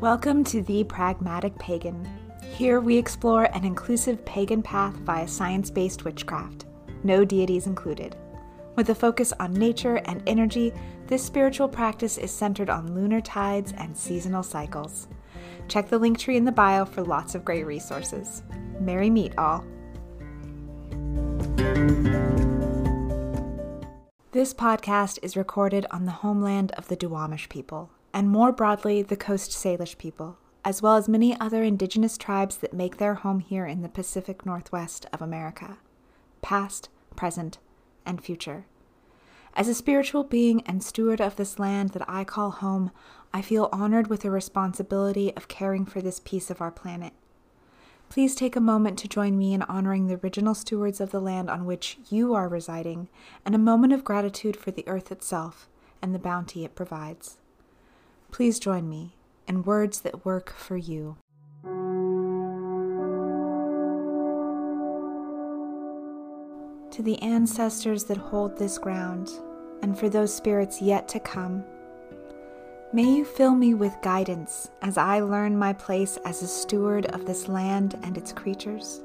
Welcome to The Pragmatic Pagan. Here we explore an inclusive pagan path via science based witchcraft, no deities included. With a focus on nature and energy, this spiritual practice is centered on lunar tides and seasonal cycles. Check the link tree in the bio for lots of great resources. Merry meet all. This podcast is recorded on the homeland of the Duwamish people, and more broadly, the Coast Salish people, as well as many other indigenous tribes that make their home here in the Pacific Northwest of America, past, present, and future. As a spiritual being and steward of this land that I call home, I feel honored with the responsibility of caring for this piece of our planet. Please take a moment to join me in honoring the original stewards of the land on which you are residing and a moment of gratitude for the earth itself and the bounty it provides. Please join me in words that work for you. To the ancestors that hold this ground, and for those spirits yet to come, may you fill me with guidance as I learn my place as a steward of this land and its creatures.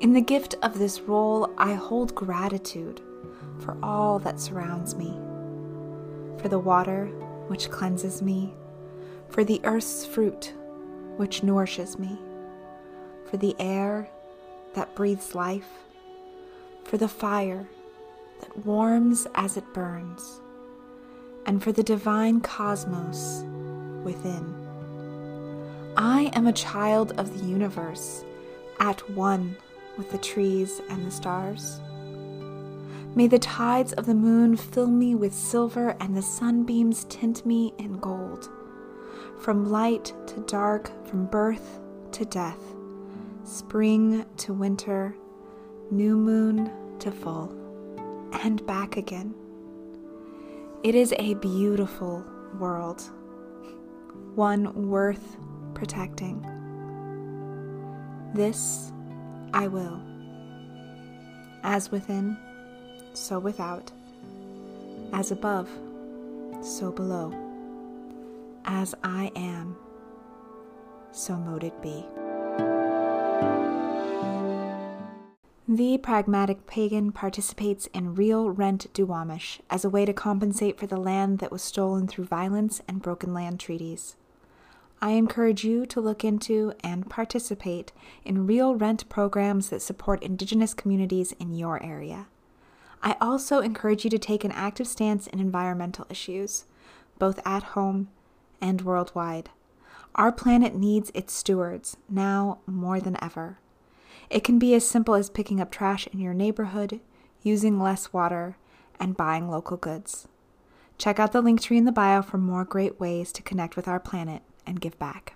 In the gift of this role, I hold gratitude for all that surrounds me, for the water which cleanses me, for the earth's fruit which nourishes me, for the air that breathes life, for the fire that warms as it burns, and for the divine cosmos within. I am a child of the universe, at one with the trees and the stars. May the tides of the moon fill me with silver and the sunbeams tint me in gold. From light to dark, from birth to death, spring to winter, new moon to full, and back again. It is a beautiful world, one worth protecting. This I will. As within, so without. As above, so below. As I am, so mote it be. The pragmatic pagan participates in real rent Duwamish as a way to compensate for the land that was stolen through violence and broken land treaties. I encourage you to look into and participate in real rent programs that support Indigenous communities in your area. I also encourage you to take an active stance in environmental issues, both at home and worldwide. Our planet needs its stewards now more than ever. It can be as simple as picking up trash in your neighborhood, using less water, and buying local goods. Check out the link tree in the bio for more great ways to connect with our planet and give back.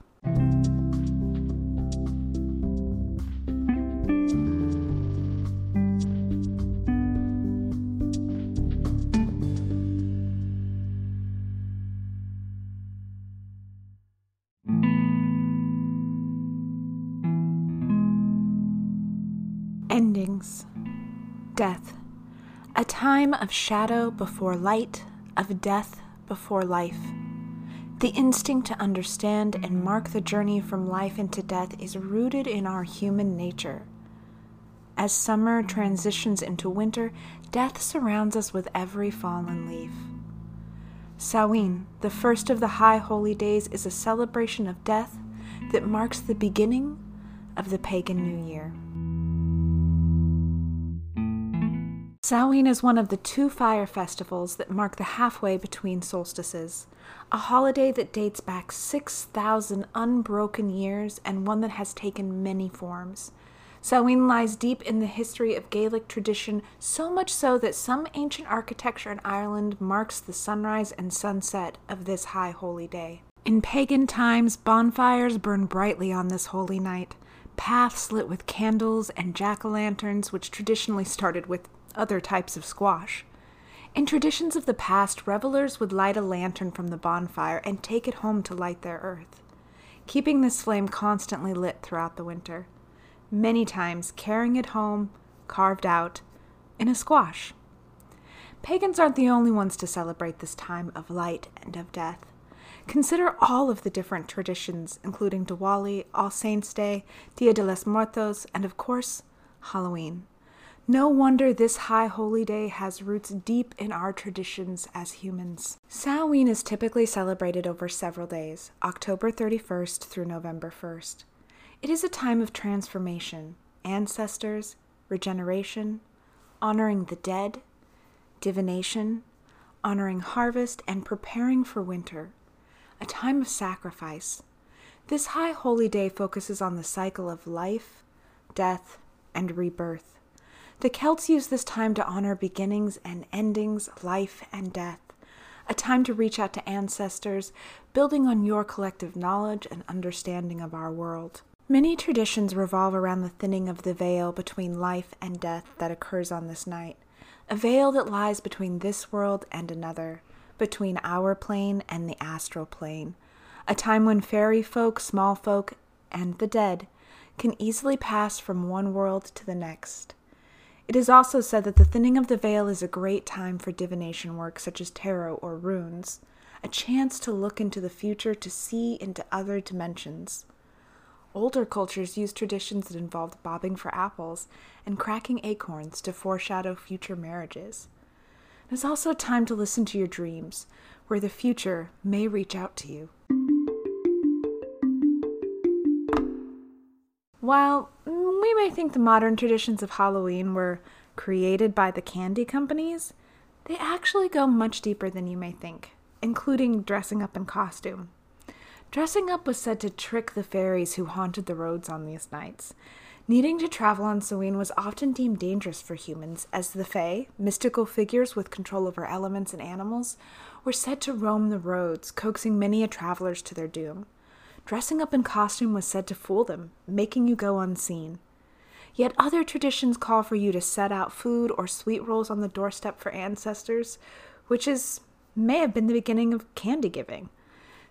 Time of shadow before light, of death before life. The instinct to understand and mark the journey from life into death is rooted in our human nature. As summer transitions into winter, death surrounds us with every fallen leaf. Samhain, the first of the high holy days, is a celebration of death that marks the beginning of the pagan new year. Samhain is one of the two fire festivals that mark the halfway between solstices, a holiday that dates back 6,000 unbroken years and one that has taken many forms. Samhain lies deep in the history of Gaelic tradition, so much so that some ancient architecture in Ireland marks the sunrise and sunset of this high holy day. In pagan times, bonfires burn brightly on this holy night, paths lit with candles and jack o' lanterns, which traditionally started with other types of squash. In traditions of the past, revelers would light a lantern from the bonfire and take it home to light their earth, keeping this flame constantly lit throughout the winter, many times carrying it home, carved out, in a squash. Pagans aren't the only ones to celebrate this time of light and of death. Consider all of the different traditions, including Diwali, All Saints' Day, Dia de los Muertos, and of course, Halloween. No wonder this high holy day has roots deep in our traditions as humans. Samhain is typically celebrated over several days, October 31st through November 1st. It is a time of transformation, ancestors, regeneration, honoring the dead, divination, honoring harvest, and preparing for winter, a time of sacrifice. This high holy day focuses on the cycle of life, death, and rebirth. The Celts used this time to honor beginnings and endings, life and death, a time to reach out to ancestors, building on your collective knowledge and understanding of our world. Many traditions revolve around the thinning of the veil between life and death that occurs on this night, a veil that lies between this world and another, between our plane and the astral plane, a time when fairy folk, small folk, and the dead can easily pass from one world to the next. It is also said that the thinning of the veil is a great time for divination work such as tarot or runes, a chance to look into the future to see into other dimensions. Older cultures used traditions that involved bobbing for apples and cracking acorns to foreshadow future marriages. It is also a time to listen to your dreams, where the future may reach out to you. While we may think the modern traditions of Halloween were created by the candy companies, they actually go much deeper than you may think, including dressing up in costume. Dressing up was said to trick the fairies who haunted the roads on these nights. Needing to travel on Samhain was often deemed dangerous for humans, as the Fae, mystical figures with control over elements and animals, were said to roam the roads, coaxing many a travelers to their doom. Dressing up in costume was said to fool them, making you go unseen. Yet other traditions call for you to set out food or sweet rolls on the doorstep for ancestors, which is may have been the beginning of candy giving.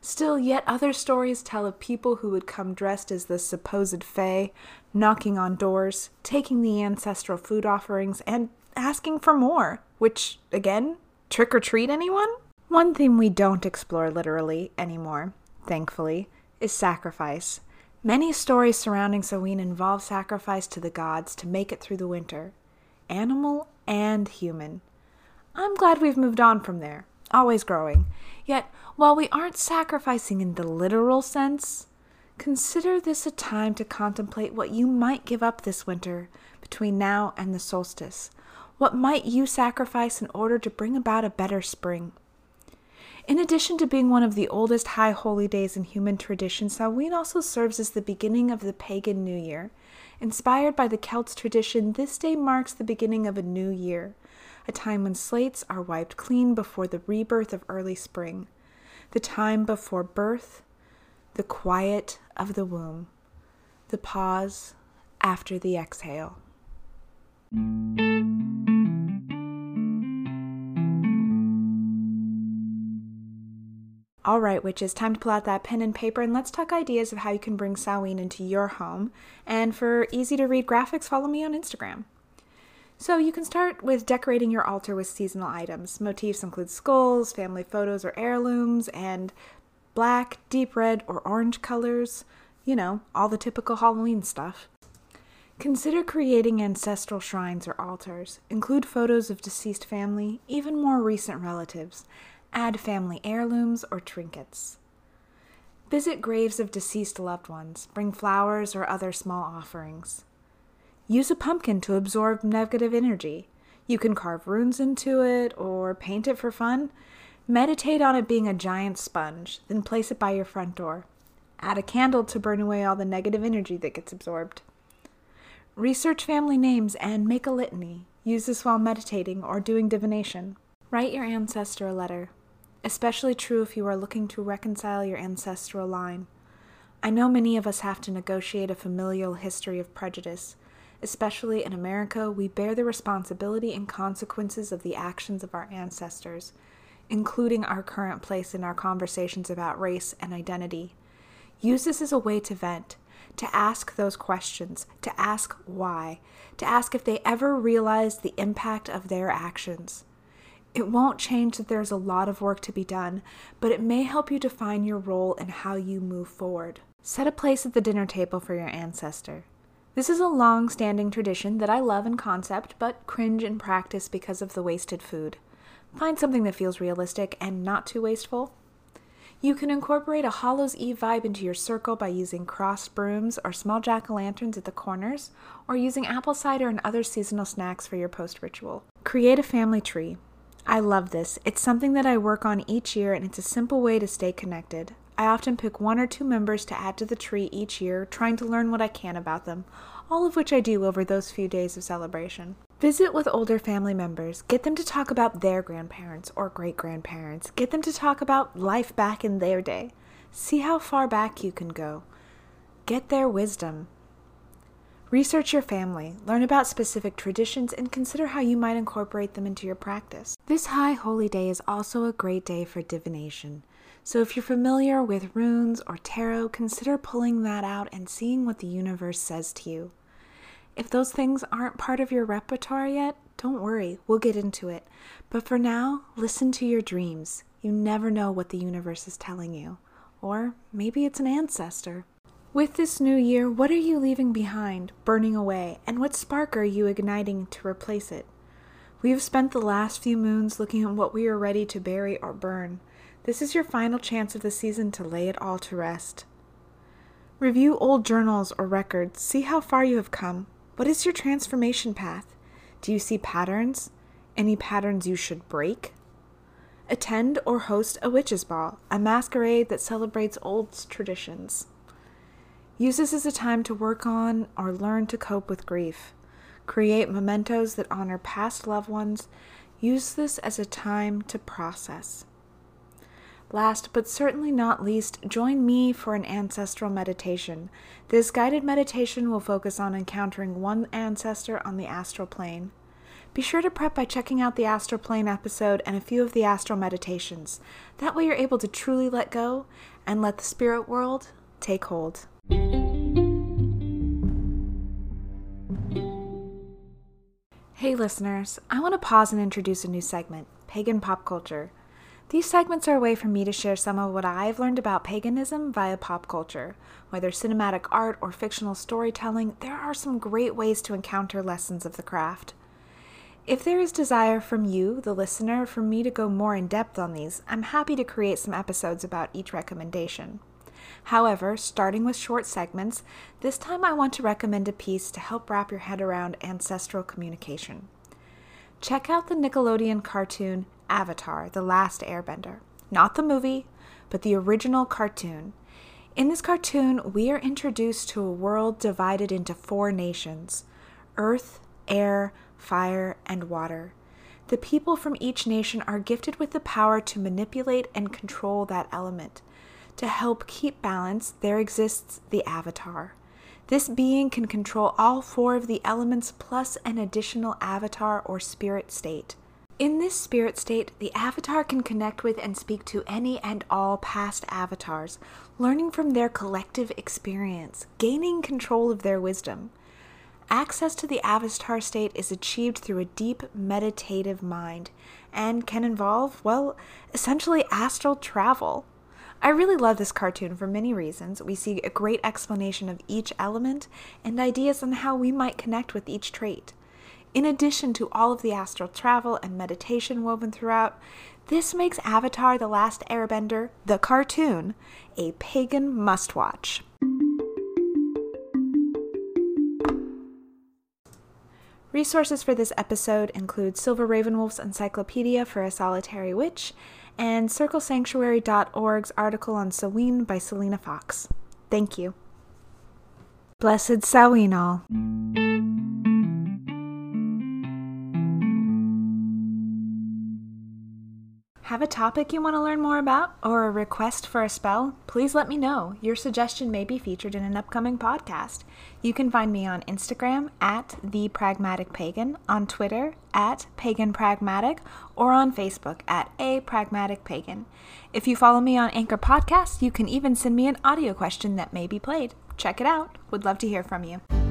Still, yet other stories tell of people who would come dressed as the supposed Fae, knocking on doors, taking the ancestral food offerings, and asking for more, which, again, trick or treat anyone? One thing we don't explore literally anymore, thankfully, is sacrifice. Many stories surrounding Samhain involve sacrifice to the gods to make it through the winter, animal and human. I'm glad we've moved on from there, always growing. Yet, while we aren't sacrificing in the literal sense, consider this a time to contemplate what you might give up this winter between now and the solstice. What might you sacrifice in order to bring about a better spring? In addition to being one of the oldest high holy days in human tradition, Samhain also serves as the beginning of the pagan New Year. Inspired by the Celts' tradition, this day marks the beginning of a new year, a time when slates are wiped clean before the rebirth of early spring, the time before birth, the quiet of the womb, the pause after the exhale. All right, witches, time to pull out that pen and paper and let's talk ideas of how you can bring Samhain into your home. And for easy to read graphics, follow me on Instagram. So you can start with decorating your altar with seasonal items. Motifs include skulls, family photos or heirlooms, and black, deep red, or orange colors. You know, all the typical Halloween stuff. Consider creating ancestral shrines or altars. Include photos of deceased family, even more recent relatives, Add family heirlooms or trinkets. Visit graves of deceased loved ones. Bring flowers or other small offerings. Use a pumpkin to absorb negative energy. You can carve runes into it or paint it for fun. Meditate on it being a giant sponge, then place it by your front door. Add a candle to burn away all the negative energy that gets absorbed. Research family names and make a litany. Use this while meditating or doing divination. Write your ancestor a letter especially true if you are looking to reconcile your ancestral line. I know many of us have to negotiate a familial history of prejudice. Especially in America, we bear the responsibility and consequences of the actions of our ancestors, including our current place in our conversations about race and identity. Use this as a way to vent, to ask those questions, to ask why, to ask if they ever realized the impact of their actions. It won't change that there's a lot of work to be done, but it may help you define your role and how you move forward. Set a place at the dinner table for your ancestor. This is a long standing tradition that I love in concept, but cringe in practice because of the wasted food. Find something that feels realistic and not too wasteful. You can incorporate a Hallows Eve vibe into your circle by using crossed brooms or small jack o' lanterns at the corners, or using apple cider and other seasonal snacks for your post ritual. Create a family tree. I love this. It's something that I work on each year, and it's a simple way to stay connected. I often pick one or two members to add to the tree each year, trying to learn what I can about them, all of which I do over those few days of celebration. Visit with older family members. Get them to talk about their grandparents or great grandparents. Get them to talk about life back in their day. See how far back you can go. Get their wisdom. Research your family, learn about specific traditions, and consider how you might incorporate them into your practice. This high holy day is also a great day for divination. So if you're familiar with runes or tarot, consider pulling that out and seeing what the universe says to you. If those things aren't part of your repertoire yet, don't worry, we'll get into it. But for now, listen to your dreams. You never know what the universe is telling you. Or maybe it's an ancestor. With this new year, what are you leaving behind, burning away, and what spark are you igniting to replace it? We have spent the last few moons looking at what we are ready to bury or burn. This is your final chance of the season to lay it all to rest. Review old journals or records, see how far you have come. What is your transformation path? Do you see patterns? Any patterns you should break? Attend or host a witch's ball, a masquerade that celebrates old traditions. Use this as a time to work on or learn to cope with grief. Create mementos that honor past loved ones. Use this as a time to process. Last but certainly not least, join me for an ancestral meditation. This guided meditation will focus on encountering one ancestor on the astral plane. Be sure to prep by checking out the astral plane episode and a few of the astral meditations. That way, you're able to truly let go and let the spirit world take hold. Hey, listeners, I want to pause and introduce a new segment Pagan Pop Culture. These segments are a way for me to share some of what I've learned about paganism via pop culture. Whether cinematic art or fictional storytelling, there are some great ways to encounter lessons of the craft. If there is desire from you, the listener, for me to go more in depth on these, I'm happy to create some episodes about each recommendation. However, starting with short segments, this time I want to recommend a piece to help wrap your head around ancestral communication. Check out the Nickelodeon cartoon Avatar The Last Airbender. Not the movie, but the original cartoon. In this cartoon, we are introduced to a world divided into four nations earth, air, fire, and water. The people from each nation are gifted with the power to manipulate and control that element. To help keep balance, there exists the avatar. This being can control all four of the elements plus an additional avatar or spirit state. In this spirit state, the avatar can connect with and speak to any and all past avatars, learning from their collective experience, gaining control of their wisdom. Access to the avatar state is achieved through a deep meditative mind and can involve, well, essentially astral travel. I really love this cartoon for many reasons. We see a great explanation of each element and ideas on how we might connect with each trait. In addition to all of the astral travel and meditation woven throughout, this makes Avatar The Last Airbender, the cartoon, a pagan must watch. Resources for this episode include Silver Ravenwolf's Encyclopedia for a Solitary Witch and CircleSanctuary.org's article on Samhain by Selena Fox. Thank you. Blessed Samhain all. Have a topic you want to learn more about or a request for a spell? Please let me know. Your suggestion may be featured in an upcoming podcast. You can find me on Instagram at the Pragmatic Pagan, on Twitter at Pagan Pragmatic, or on Facebook at A Pragmatic Pagan. If you follow me on Anchor Podcast, you can even send me an audio question that may be played. Check it out. Would love to hear from you.